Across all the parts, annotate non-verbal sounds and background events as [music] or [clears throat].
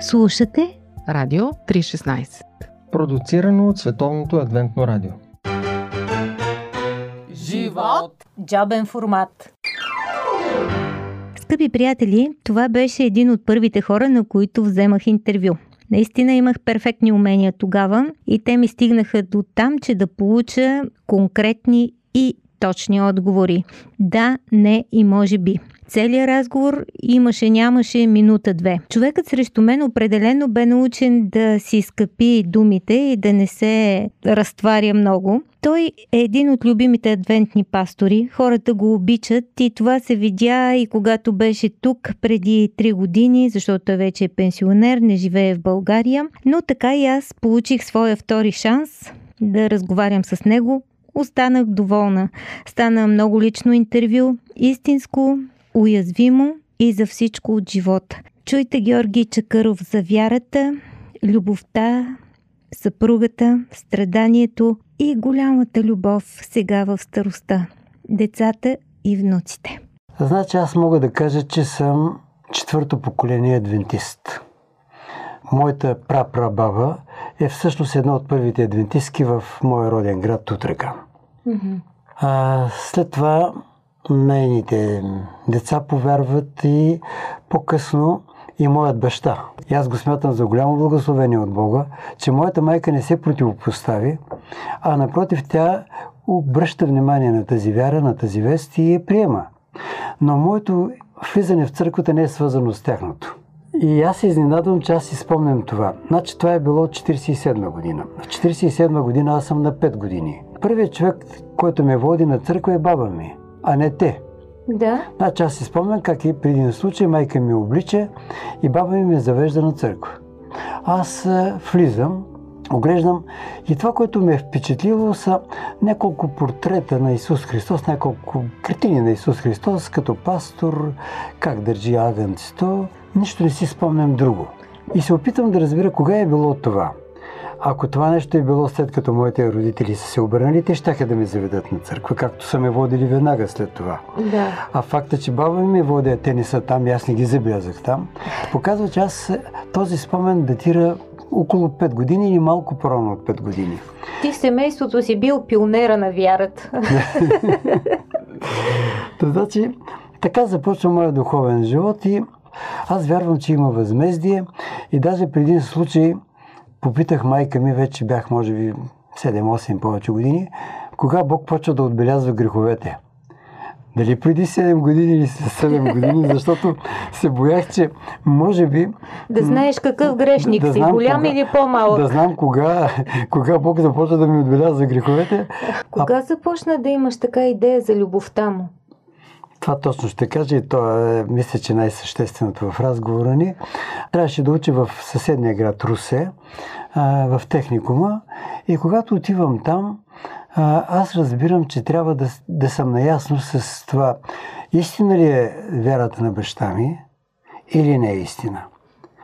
Слушате Радио 316 Продуцирано от Световното адвентно радио Живот! Джобен формат Скъпи приятели, това беше един от първите хора, на които вземах интервю. Наистина имах перфектни умения тогава и те ми стигнаха до там, че да получа конкретни и точни отговори. Да, не и може би. Целият разговор имаше, нямаше минута-две. Човекът срещу мен определено бе научен да си скъпи думите и да не се разтваря много. Той е един от любимите адвентни пастори. Хората го обичат и това се видя и когато беше тук преди 3 години, защото той вече е пенсионер, не живее в България. Но така и аз получих своя втори шанс да разговарям с него. Останах доволна. Стана много лично интервю, истинско, уязвимо и за всичко от живота. Чуйте Георги Чакъров за вярата, любовта, съпругата, страданието и голямата любов сега в староста, децата и внуците. Значи аз мога да кажа, че съм четвърто поколение адвентист. Моята прапрабаба е всъщност една от първите адвентистки в моя роден град Тутрека. Mm-hmm. А, след това нейните деца повярват и по-късно и моят баща. И аз го смятам за голямо благословение от Бога, че моята майка не се противопостави, а напротив тя обръща внимание на тази вяра, на тази вест и я приема. Но моето влизане в църквата не е свързано с тяхното. И аз се изненадвам, че аз си спомням това. Значи това е било 47 година. В 47 година аз съм на 5 години. Първият човек, който ме води на църква е баба ми а не те. Да. Значи аз си спомням как и преди един случай майка ми облича и баба ми ме завежда на църква. Аз влизам, оглеждам и това, което ме е впечатлило са няколко портрета на Исус Христос, няколко картини на Исус Христос като пастор, как държи агънцето. Нищо не си спомням друго. И се опитам да разбира кога е било това. Ако това нещо е било след като моите родители са се обърнали, те ще да ме заведат на църква, както са ме водили веднага след това. Да. А факта, че баба ми ме води, а те не са там и аз не ги забелязах там, показва, че аз този спомен датира около 5 години или малко по-рано от 5 години. Ти в семейството си бил пионера на вярата. [laughs] значи, така започва моят духовен живот и аз вярвам, че има възмездие и даже преди един случай попитах майка ми, вече бях може би 7-8 повече години, кога Бог почва да отбелязва греховете. Дали преди 7 години или 7 [laughs] години, защото се боях, че може би... Да знаеш какъв грешник да, да си, голям кога, или по-малък. Да знам кога, кога Бог започва да ми отбелязва греховете. Кога а... започна да имаш така идея за любовта му? Това точно ще кажа и то е, мисля, че най-същественото в разговора ни. Трябваше да учи в съседния град Русе, в техникума и когато отивам там, аз разбирам, че трябва да, да съм наясно с това. Истина ли е вярата на баща ми или не е истина?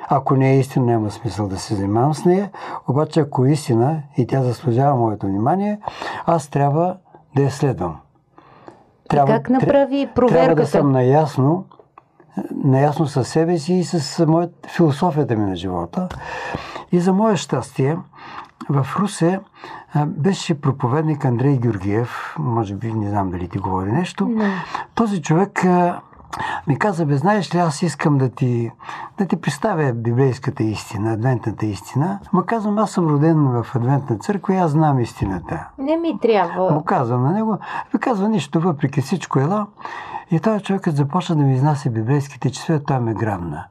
Ако не е истина, няма смисъл да се занимавам с нея. Обаче, ако е истина и тя заслужава моето внимание, аз трябва да я следвам. Трябва, как направи проверката? Трябва да съм наясно, наясно със себе си и с моят, философията ми на живота. И за мое щастие, в Русе беше проповедник Андрей Георгиев, може би не знам дали ти говори нещо. Не. Този човек ми каза, бе, знаеш ли, аз искам да ти, да ти представя библейската истина, адвентната истина. Ма казвам, аз съм роден в адвентна църква и аз знам истината. Не ми трябва. Му казвам на него. Ми казва нищо, въпреки всичко ела. И този човекът започна да ми изнася библейските число, той ме грамна.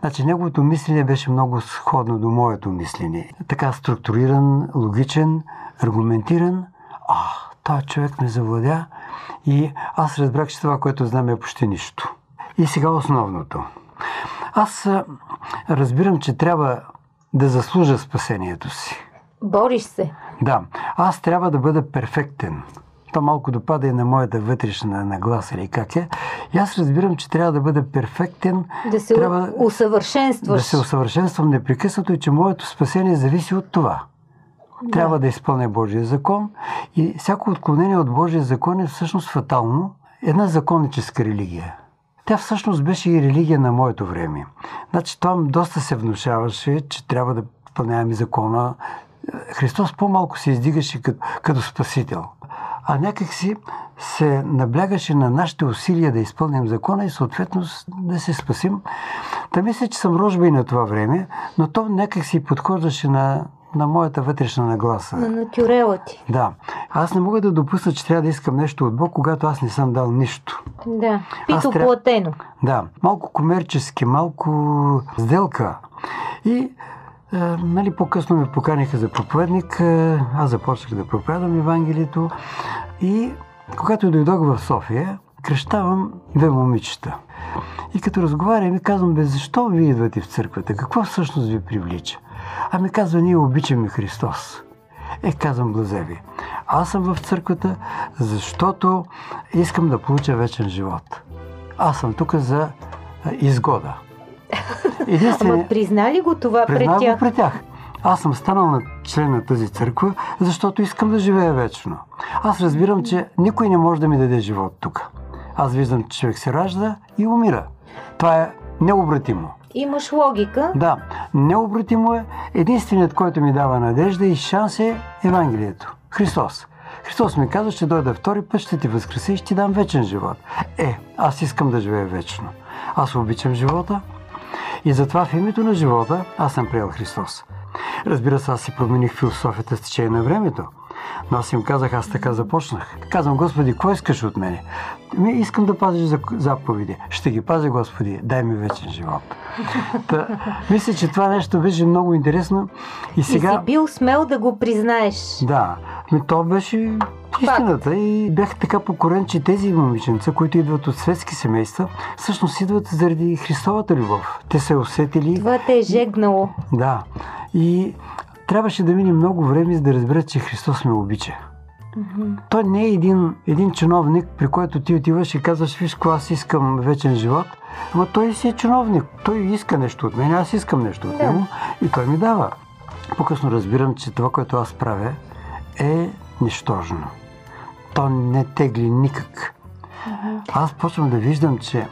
Значи неговото мислене беше много сходно до моето мислене. Така структуриран, логичен, аргументиран. А, този човек ме завладя и аз разбрах, че това, което знам е почти нищо. И сега основното. Аз разбирам, че трябва да заслужа спасението си. Бориш се. Да. Аз трябва да бъда перфектен. То малко допада и на моята вътрешна нагласа или как е. И аз разбирам, че трябва да бъда перфектен. Да се трябва, усъвършенстваш. Да се усъвършенствам непрекъснато и че моето спасение зависи от това. Трябва да изпълня Божия закон и всяко отклонение от Божия закон е всъщност фатално. Една законническа религия. Тя всъщност беше и религия на моето време. Значи там доста се внушаваше, че трябва да изпълняваме закона. Христос по-малко се издигаше като, като спасител. А някак си се наблягаше на нашите усилия да изпълним закона и съответно да се спасим. Та мисля, че съм рожба и на това време, но то някак си подхождаше на, на моята вътрешна нагласа. На натюрела ти. Да. Аз не мога да допусна, че трябва да искам нещо от Бог, когато аз не съм дал нищо. Да. Пито тря- платено. Да, малко комерчески, малко сделка. И е, нали, по-късно ме поканиха за проповедник. Е, аз започнах да проповядвам Евангелието. И когато дойдох в София, кръщавам две момичета. И като разговарям, ми казвам, бе, защо вие идвате в църквата? Какво всъщност ви привлича? Ами казва, ние обичаме Христос. Е, казвам Блазеви. Аз съм в църквата, защото искам да получа вечен живот. Аз съм тук за изгода. [laughs] Ама призна ли го това пред Признавам го тях? пред тях. Аз съм станал на член на тази църква, защото искам да живея вечно. Аз разбирам, че никой не може да ми даде живот тук. Аз виждам, че човек се ражда и умира. Това е необратимо. Имаш логика. Да, необратимо е. Единственият, който ми дава надежда и шанс е Евангелието. Христос. Христос ми каза, ще дойда втори път, ще ти възкреса и ще ти дам вечен живот. Е, аз искам да живея вечно. Аз обичам живота и затова в името на живота аз съм приел Христос. Разбира се, аз си промених философията с течение на времето. Но аз им казах, аз така започнах. Казвам, Господи, какво искаш от мене? Ми, искам да пазиш заповеди. Ще ги пазя, Господи, дай ми вечен живот. [laughs] Та, мисля, че това нещо беше много интересно. И сега... И си бил смел да го признаеш. Да, ми то беше истината и бях така покорен, че тези момиченца, които идват от светски семейства, всъщност идват заради Христовата любов. Те се усетили... Това те е жегнало. Да. И трябваше да мине много време, за да разберат, че Христос ме обича. Той не е един, един чиновник, при който ти отиваш и казваш, виж, аз искам вечен живот. Ама той си е чиновник. Той иска нещо от мен, аз искам нещо от него и той ми дава. По-късно разбирам, че това, което аз правя, е нищожно. То не тегли никак. Аз почвам да виждам, че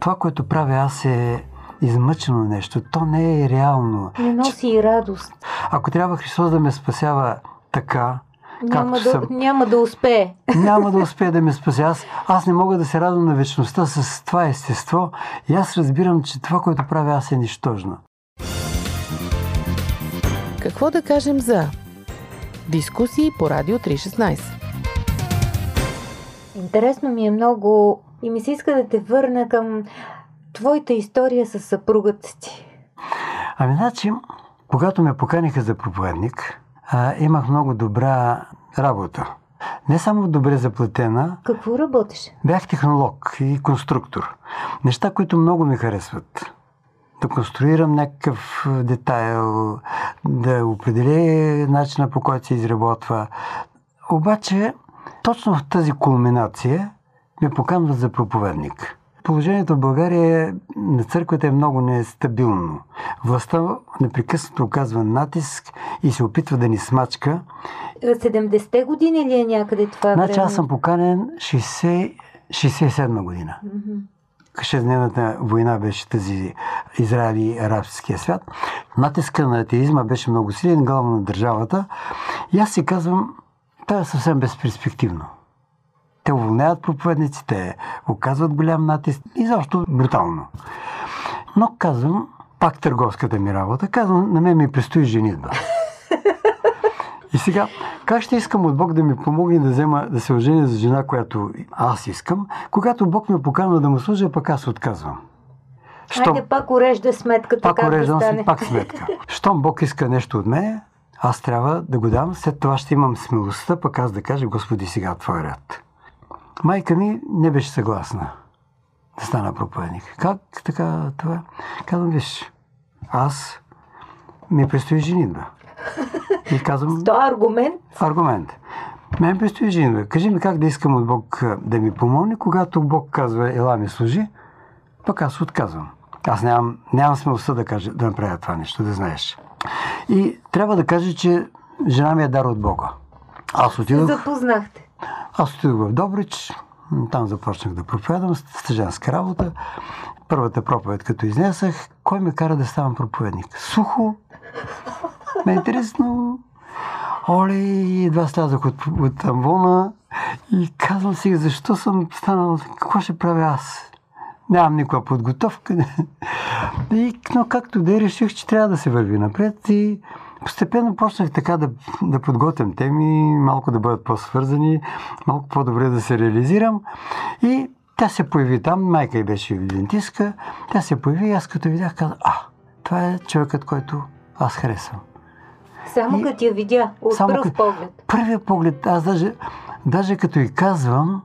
това, което правя аз е измъчено нещо. То не е реално. Не носи и радост. Ако трябва Христос да ме спасява така, Няма както да, съм, няма да успее. [laughs] няма да успее да ме спаси. Аз, аз не мога да се радвам на вечността с това естество и аз разбирам, че това, което правя аз е нищожно. Какво да кажем за дискусии по Радио 316? Интересно ми е много и ми се иска да те върна към твоята история с съпругата ти. Ами, значи, когато ме поканиха за проповедник, а, имах много добра работа. Не само добре заплатена, Какво работиш? бях технолог и конструктор. Неща, които много ми харесват. Да конструирам някакъв детайл, да определя начина по който се изработва. Обаче, точно в тази кулминация ме поканват за проповедник. Положението в България на църквата е много нестабилно. Властта непрекъснато оказва натиск и се опитва да ни смачка. 70-те години ли е някъде това Значи време? аз съм поканен 60, 67 година. Шестдневната война беше тази Израел и арабския свят. Натиска на атеизма беше много силен, главно на държавата. И аз си казвам, това е съвсем безперспективно. Те уволняват проповедници, те оказват голям натиск и защо брутално. Но казвам, пак търговската ми работа, казвам, на мен ми предстои женитба. И сега, как ще искам от Бог да ми помогне да, взема, да се оженя за жена, която аз искам, когато Бог ме покана да му служа, пък аз отказвам. Щом, Хайде пак урежда сметката, пак как да уреждам стане. пак сметка. Щом Бог иска нещо от мен, аз трябва да го дам, след това ще имам смелостта, пък аз да кажа, Господи, сега твой ряд. Майка ми не беше съгласна да стана проповедник. Как така това? Казвам, виж, аз ми предстои женитба. И казвам, [laughs] То е аргумент. аргумент. Мен предстои женитба. Кажи ми как да искам от Бог да ми помогне, когато Бог казва, ела ми служи, пък аз отказвам. Аз нямам, нямам смелостта да, кажа, да направя това нещо, да знаеш. И трябва да кажа, че жена ми е дар от Бога. Аз отидох, Запознахте. Аз отидох в Добрич, Там започнах да проповядвам, стъжанска работа. Първата проповед, като изнесах, кой ме кара да ставам проповедник? Сухо, ме е интересно. Оле, едва слязах от, от амвона и казвам си, защо съм станал, какво ще правя аз? Нямам никаква подготовка. [laughs] И, но както да реших, че трябва да се върви напред и постепенно почнах така да, да подготвям теми, малко да бъдат по-свързани, малко по-добре да се реализирам. И тя се появи там, майка й беше дентистка, тя се появи и аз като видях, казах, а, това е човекът, който аз харесвам. Само И- като я видя, от Само пръв поглед. Първия поглед, аз даже, даже като й казвам,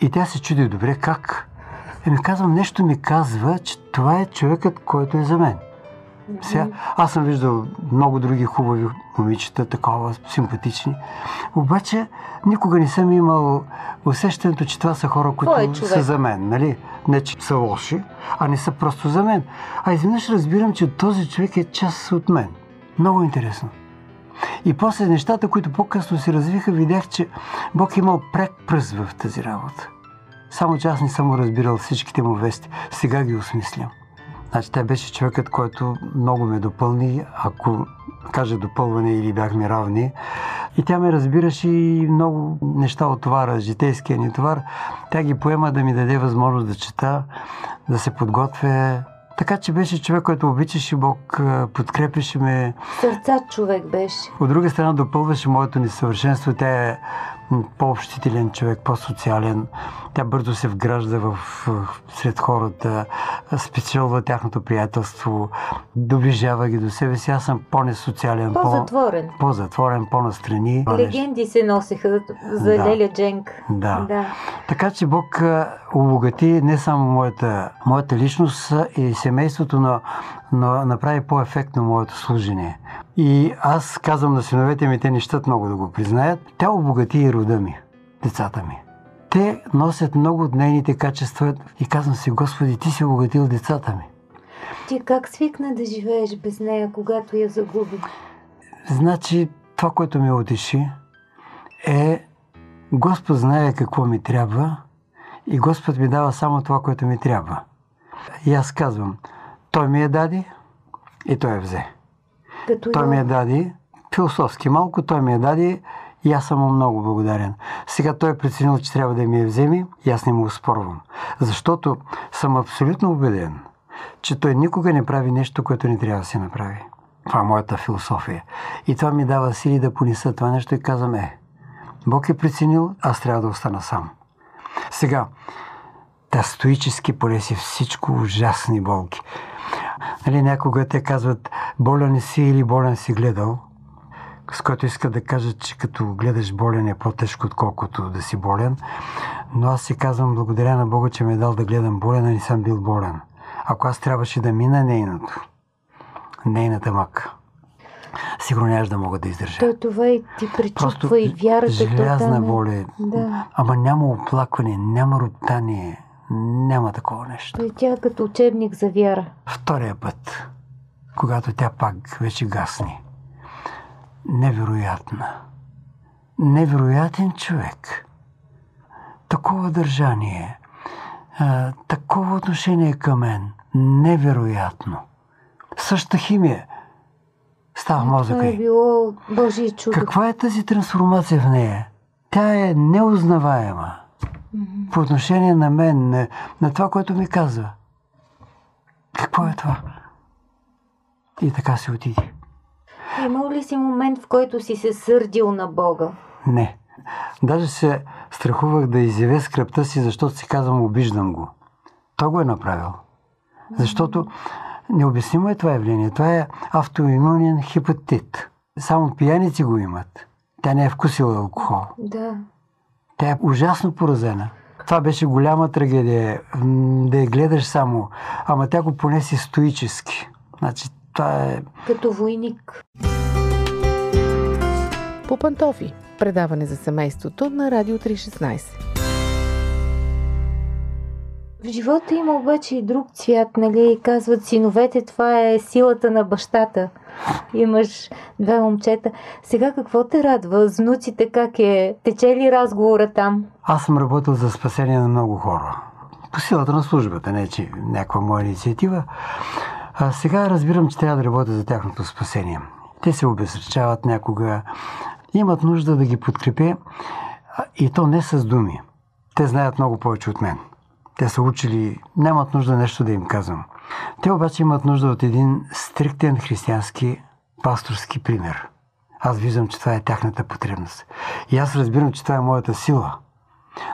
и тя се чуди добре как, и ми казвам, нещо ми казва, че това е човекът, който е за мен. Сега, аз съм виждал много други хубави момичета, такова симпатични, обаче никога не съм имал усещането, че това са хора, които човек. са за мен. Нали? Не, че са лоши, а не са просто за мен. А изведнъж разбирам, че този човек е част от мен. Много интересно. И после нещата, които по-късно се развиха, видях, че Бог е имал прек пръст в тази работа. Само че аз не съм разбирал всичките му вести. Сега ги осмислям. Значи тя беше човекът, който много ме допълни, ако кажа допълване или бяхме равни. И тя ме разбираше и много неща от товара, житейския ни товар. Тя ги поема да ми даде възможност да чета, да се подготвя. Така че беше човек, който обичаше Бог, подкрепеше ме. Сърца човек беше. От друга страна допълваше моето несъвършенство. Тя е по-общителен човек, по-социален. Тя бързо се вгражда в, сред хората, спечелва тяхното приятелство, доближава ги до себе си. Аз съм по-несоциален, по- По-затворен. по-затворен, по-настрани. Легенди се носеха за Да. Леля Дженк. Да. да. Така че Бог обогати не само моята, моята личност и семейството, но, но направи по-ефектно моето служение. И аз казвам на синовете ми, те не щат много да го признаят, тя обогати и рода ми, децата ми. Те носят много от нейните качества и казвам си, Господи, ти си обогатил децата ми. Ти как свикна да живееш без нея, когато я загуби? Значи, това, което ме утеши, е Господ знае какво ми трябва и Господ ми дава само това, което ми трябва. И аз казвам, Той ми е дади и Той е взе. Като Той ми е Йов. дади, философски малко, Той ми е дади и аз съм му много благодарен. Сега Той е преценил, че трябва да ми я вземи и аз не му спорвам. Защото съм абсолютно убеден, че Той никога не прави нещо, което не трябва да се направи. Това е моята философия. И това ми дава сили да понеса това нещо и казвам, е, Бог е преценил, аз трябва да остана сам. Сега, та стоически понеси всичко ужасни болки. Нали, някога те казват, болен си или болен си гледал, с което искат да кажат, че като гледаш болен е по-тежко, отколкото да си болен. Но аз си казвам, благодаря на Бога, че ме е дал да гледам болен, а не съм бил болен. Ако аз трябваше да мина нейното, нейната мъка, сигурно нямаш да мога да издържа. Той това и ти пречупва и вярата. то желязна воля. е. Да. Ама няма оплакване, няма роптание, няма такова нещо. Тя е като учебник за вяра. Втория път, когато тя пак вече гасни. Невероятна. Невероятен човек. Такова държание. А, такова отношение към мен. Невероятно. Същата химия. Става в Това мозъка е било Божие чудо. Каква е тази трансформация в нея? Тя е неузнаваема по отношение на мен, на, това, което ми казва. Какво е това? И така се отиде. Имал ли си момент, в който си се сърдил на Бога? Не. Даже се страхувах да изявя скръпта си, защото си казвам, обиждам го. Той го е направил. Защото необяснимо е това явление. Това е автоимунен хепатит. Само пияници го имат. Тя не е вкусила алкохол. Да. Тя е ужасно поразена. Това беше голяма трагедия, да я гледаш само. Ама тя го понеси стоически. Значи, това е... Като войник. По пантофи. Предаване за семейството на Радио 316. В живота има обаче и друг цвят, нали? Казват синовете, това е силата на бащата. Имаш две момчета. Сега какво те радва? С внуците как е? Тече ли разговора там? Аз съм работил за спасение на много хора. По силата на службата, не че някаква моя инициатива. А сега разбирам, че трябва да работя за тяхното спасение. Те се обезречават някога, имат нужда да ги подкрепя и то не с думи. Те знаят много повече от мен. Те са учили, нямат нужда нещо да им казвам. Те обаче имат нужда от един стриктен християнски пасторски пример. Аз виждам, че това е тяхната потребност. И аз разбирам, че това е моята сила.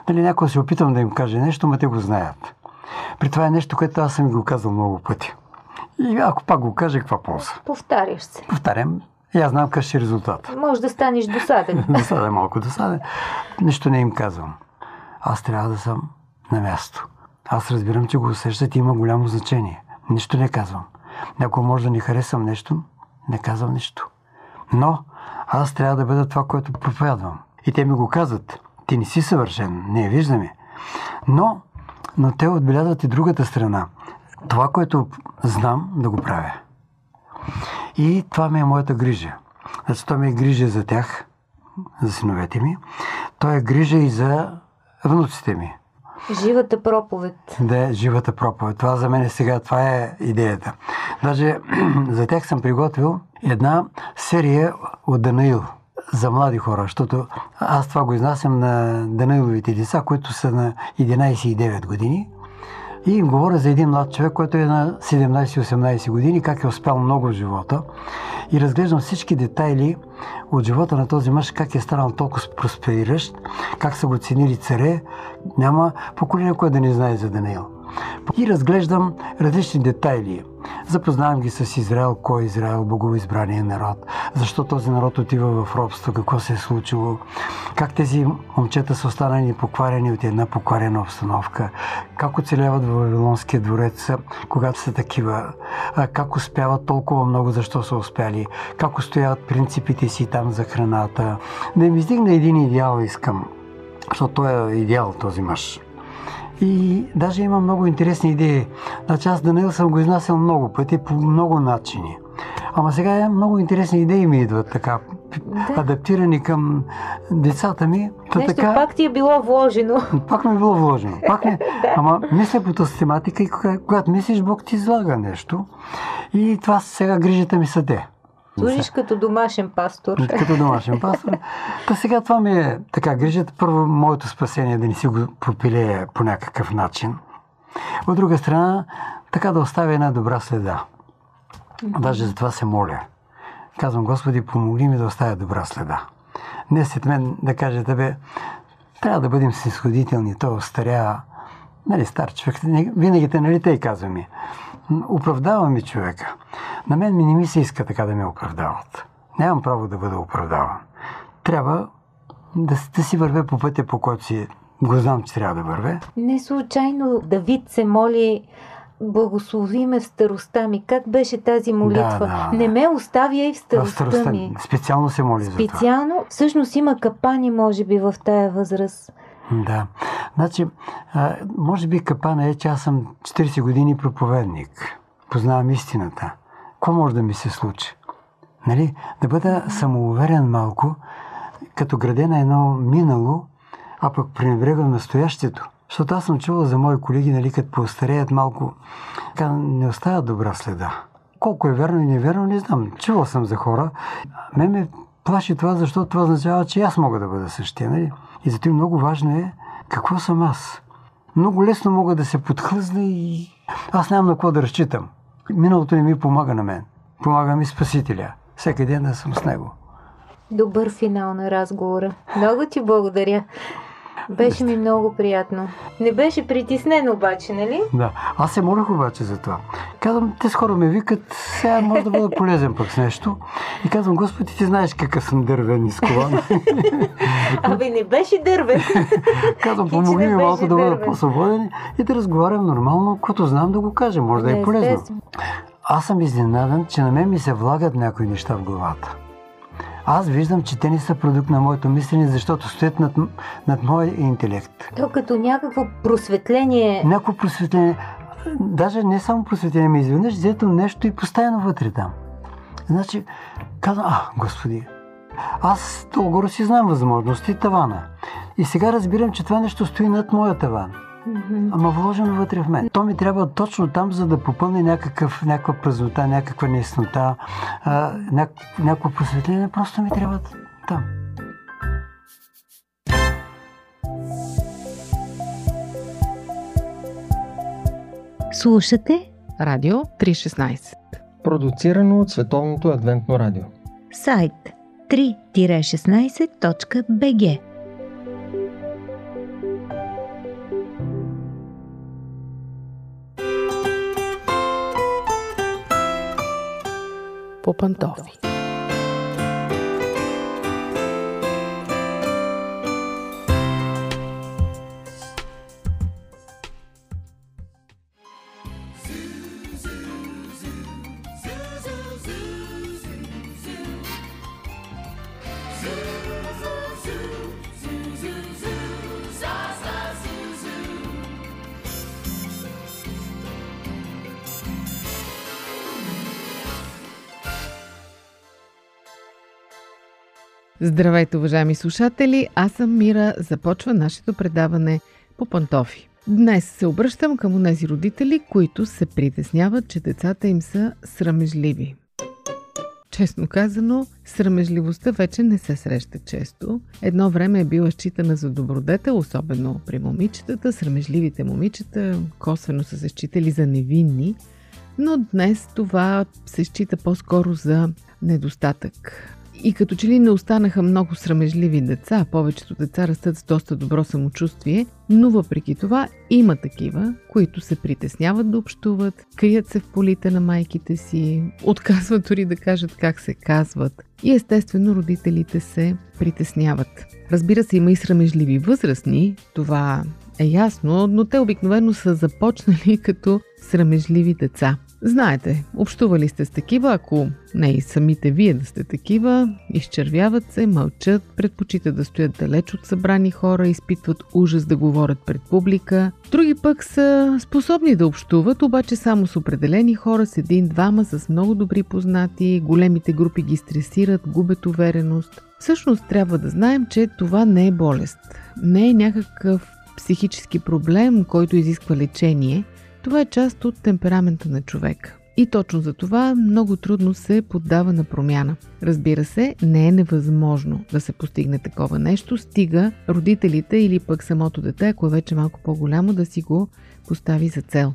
Нали, някой се опитвам да им каже нещо, но те го знаят. При това е нещо, което аз съм го казал много пъти. И ако пак го кажа, каква полза? Повтаряш се. Повтарям. И аз знам какъв ще е резултат. Може да станеш досаден. [laughs] досаден, малко досаден. Нищо не им казвам. Аз трябва да съм на място. Аз разбирам, че го усещат и има голямо значение. Нищо не казвам. Някой може да не харесвам нещо, не казвам нищо. Но аз трябва да бъда това, което проповядвам. И те ми го казват. Ти не си съвършен, не виждаме. Но, но те отбелязват и другата страна. Това, което знам, да го правя. И това ми е моята грижа. Значи, това ми е грижа за тях, за синовете ми. То е грижа и за внуците ми. Живата проповед. Да, живата проповед. Това за мен е сега, това е идеята. Даже [clears throat] за тях съм приготвил една серия от Данаил за млади хора, защото аз това го изнасям на Данаиловите деца, които са на 11 и 9 години. И им говоря за един млад човек, който е на 17-18 години, как е успял много в живота. И разглеждам всички детайли от живота на този мъж, как е станал толкова проспериращ, как са го ценили царе. Няма поколение, което да не знае за Даниил. И разглеждам различни детайли. Запознавам ги с Израел, кой е Израел, боговоизбрания народ, защо този народ отива в робство, какво се е случило, как тези момчета са останали покварени от една покварена обстановка, как оцеляват в Вавилонския дворец, когато са такива, как успяват толкова много, защо са успяли, как устояват принципите си там за храната. Да им издигна един идеал искам, защото той е идеал този мъж. И даже има много интересни идеи. Значи аз Даниил съм го изнасял много пъти по много начини. Ама сега много интересни идеи ми идват така, да. адаптирани към децата ми. Та Нещо така, пак ти е било вложено. Пак ми е било вложено. Пак ми, [laughs] да. Ама мисля по тази тематика и когато мислиш, Бог ти излага нещо. И това сега грижата ми са те. Служиш като домашен пастор. Като домашен пастор. Та сега това ми е така грижата. Първо, моето спасение е да не си го пропилее по някакъв начин. От друга страна, така да оставя една добра следа. Даже за това се моля. Казвам, Господи, помогни ми да оставя добра следа. Не след мен да каже тебе, трябва да бъдем снисходителни, той остарява. Нали, стар човек, винаги те, нали, те казва ми оправдава ми човека. На мен ми не ми се иска така да ме оправдават. Нямам право да бъда оправдаван. Трябва да, да си върве по пътя, по който си го знам, че трябва да върве. Не случайно Давид се моли Благослови ме в старостта ми. Как беше тази молитва? Да, да. Не ме оставяй в старостта, в старостта ми. Специално се моли Специално, за това. Специално, всъщност има капани, може би, в тая възраст. Да. Значи, а, може би капана е, че аз съм 40 години проповедник. Познавам истината. Какво може да ми се случи? Нали? Да бъда самоуверен малко, като граде на едно минало, а пък пренебрегвам настоящето. Защото аз съм чувал за мои колеги, нали, като поостареят малко, така не оставят добра следа. Колко е верно и неверно, не знам. Чувал съм за хора. Ме ме плаши това, защото това означава, че аз мога да бъда същия. Нали? И зато и много важно е какво съм аз. Много лесно мога да се подхлъзна и аз нямам на какво да разчитам. Миналото не ми помага на мен. Помага ми Спасителя. Всеки ден да съм с него. Добър финал на разговора. Много ти благодаря. Беше ми много приятно. Не беше притеснен обаче, нали? Да. Аз се молих обаче за това. Казвам, те скоро ме викат, сега може да бъда полезен пък с нещо. И казвам, Господи, ти знаеш какъв съм дървен и скован. Абе, не беше дървен. казвам, помогни ми малко да бъда по-свободен и да разговарям нормално, като знам да го кажа. Може да е полезно. Аз съм изненадан, че на мен ми се влагат някои неща в главата. Аз виждам, че те не са продукт на моето мислене, защото стоят над, над моя интелект. То като някакво просветление. Някакво просветление. Даже не само просветление, ми изведнъж взето нещо и поставено вътре там. Значи, казвам, а, господи, аз толкова си знам възможности тавана. И сега разбирам, че това нещо стои над моя таван. Mm-hmm. Ама вложено вътре в мен. То ми трябва точно там, за да попълни някакъв, някаква празнота, някаква неяснота, няк, някакво просветление. Просто ми трябва там. Слушате Радио 316 Продуцирано от Световното адвентно радио. Сайт 3-16.bg По Здравейте, уважаеми слушатели! Аз съм Мира. Започва нашето предаване по пантофи. Днес се обръщам към тези родители, които се притесняват, че децата им са срамежливи. Честно казано, срамежливостта вече не се среща често. Едно време е била считана за добродетел, особено при момичетата. Срамежливите момичета косвено са се считали за невинни, но днес това се счита по-скоро за недостатък. И като че ли не останаха много срамежливи деца, повечето деца растат с доста добро самочувствие, но въпреки това има такива, които се притесняват да общуват, крият се в полите на майките си, отказват дори да кажат как се казват и естествено родителите се притесняват. Разбира се, има и срамежливи възрастни, това е ясно, но те обикновено са започнали като срамежливи деца. Знаете, общували сте с такива, ако не и самите вие да сте такива, изчервяват се, мълчат, предпочитат да стоят далеч от събрани хора, изпитват ужас да говорят пред публика. Други пък са способни да общуват, обаче само с определени хора, с един-двама, с много добри познати, големите групи ги стресират, губят увереност. Всъщност трябва да знаем, че това не е болест. Не е някакъв психически проблем, който изисква лечение – това е част от темперамента на човека. И точно за това много трудно се поддава на промяна. Разбира се, не е невъзможно да се постигне такова нещо, стига родителите или пък самото дете, ако е вече малко по-голямо, да си го постави за цел.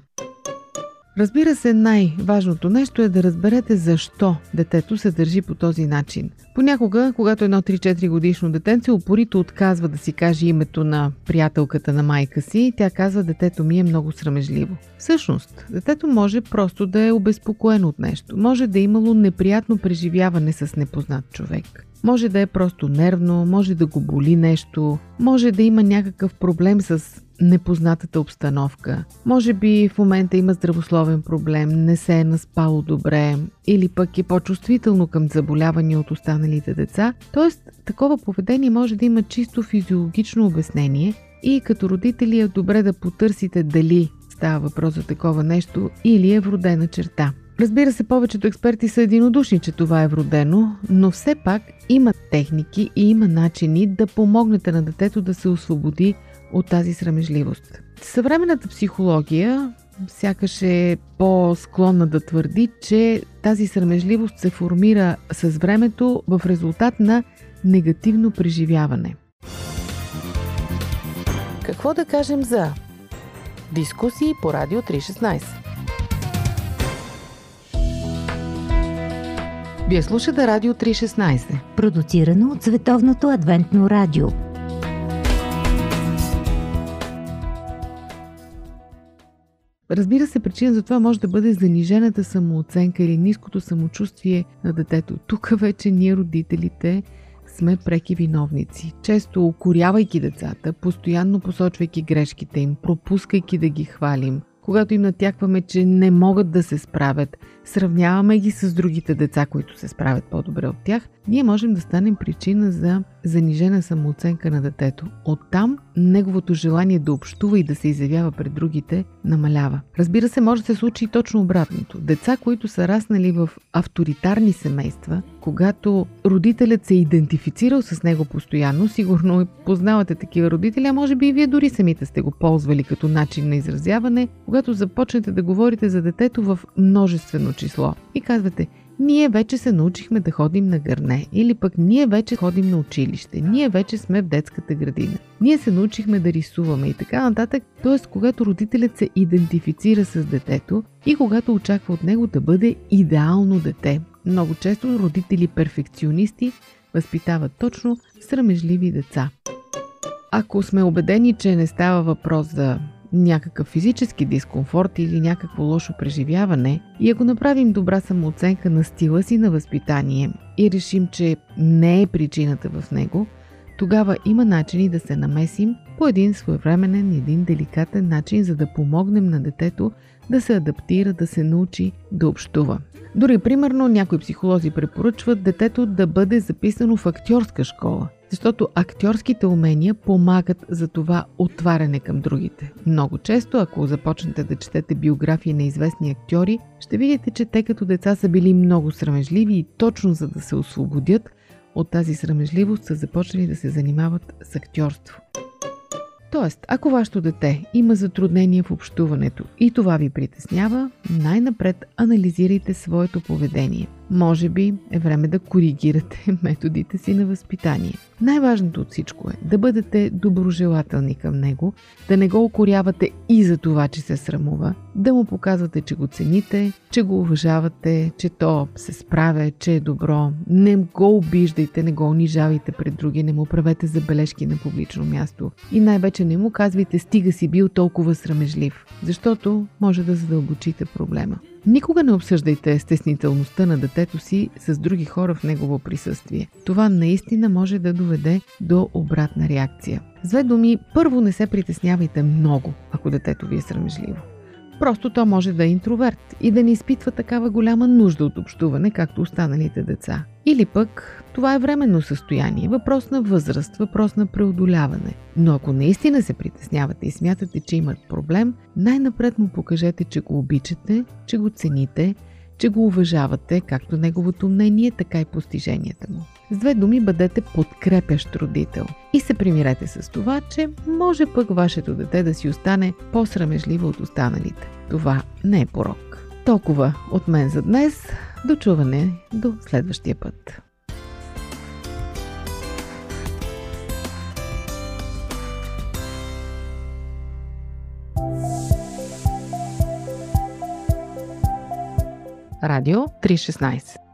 Разбира се, най-важното нещо е да разберете защо детето се държи по този начин. Понякога, когато едно 3-4 годишно детенце упорито отказва да си каже името на приятелката на майка си, тя казва детето ми е много срамежливо. Всъщност, детето може просто да е обезпокоено от нещо. Може да е имало неприятно преживяване с непознат човек. Може да е просто нервно, може да го боли нещо, може да има някакъв проблем с непознатата обстановка. Може би в момента има здравословен проблем, не се е наспало добре или пък е по-чувствително към заболявания от останалите деца. Тоест, такова поведение може да има чисто физиологично обяснение и като родители е добре да потърсите дали става въпрос за такова нещо или е вродена черта. Разбира се, повечето експерти са единодушни, че това е вродено, но все пак има техники и има начини да помогнете на детето да се освободи от тази срамежливост. Съвременната психология сякаш е по-склонна да твърди, че тази срамежливост се формира с времето в резултат на негативно преживяване. Какво да кажем за дискусии по Радио 316? Вие слушате Радио 316, продуцирано от Световното адвентно радио. Разбира се, причина за това може да бъде занижената самооценка или ниското самочувствие на детето. Тук вече ние, родителите, сме преки виновници. Често укорявайки децата, постоянно посочвайки грешките им, пропускайки да ги хвалим, когато им натякваме, че не могат да се справят, сравняваме ги с другите деца, които се справят по-добре от тях, ние можем да станем причина за занижена самооценка на детето. Оттам неговото желание да общува и да се изявява пред другите намалява. Разбира се, може да се случи и точно обратното. Деца, които са раснали в авторитарни семейства, когато родителят се е идентифицирал с него постоянно, сигурно и познавате такива родители, а може би и вие дори самите сте го ползвали като начин на изразяване, когато започнете да говорите за детето в множествено число и казвате – ние вече се научихме да ходим на гърне или пък ние вече ходим на училище, ние вече сме в детската градина, ние се научихме да рисуваме и така нататък, т.е. когато родителят се идентифицира с детето и когато очаква от него да бъде идеално дете. Много често родители перфекционисти възпитават точно срамежливи деца. Ако сме убедени, че не става въпрос за някакъв физически дискомфорт или някакво лошо преживяване и ако направим добра самооценка на стила си на възпитание и решим, че не е причината в него, тогава има начини да се намесим по един своевременен, един деликатен начин, за да помогнем на детето да се адаптира, да се научи да общува. Дори, примерно, някои психолози препоръчват детето да бъде записано в актьорска школа, защото актьорските умения помагат за това отваряне към другите. Много често, ако започнете да четете биографии на известни актьори, ще видите, че те като деца са били много срамежливи и точно за да се освободят от тази срамежливост са започнали да се занимават с актьорство. Тоест, ако вашето дете има затруднение в общуването и това ви притеснява, най-напред анализирайте своето поведение – може би е време да коригирате [laughs] методите си на възпитание. Най-важното от всичко е да бъдете доброжелателни към него, да не го окорявате и за това, че се срамува, да му показвате, че го цените, че го уважавате, че то се справя, че е добро. Не го обиждайте, не го унижавайте пред други, не му правете забележки на публично място. И най-вече не му казвайте стига си бил толкова срамежлив, защото може да задълбочите проблема. Никога не обсъждайте стеснителността на детето си с други хора в негово присъствие. Това наистина може да доведе до обратна реакция. С две думи, първо не се притеснявайте много, ако детето ви е срамежливо. Просто то може да е интроверт и да не изпитва такава голяма нужда от общуване, както останалите деца. Или пък това е временно състояние, въпрос на възраст, въпрос на преодоляване. Но ако наистина се притеснявате и смятате, че имат проблем, най-напред му покажете, че го обичате, че го цените, че го уважавате, както неговото мнение, така и постиженията му. С две думи бъдете подкрепящ родител и се примирете с това, че може пък вашето дете да си остане по-срамежливо от останалите. Това не е порок. Толкова от мен за днес. Дочуване до следващия път. Радио 316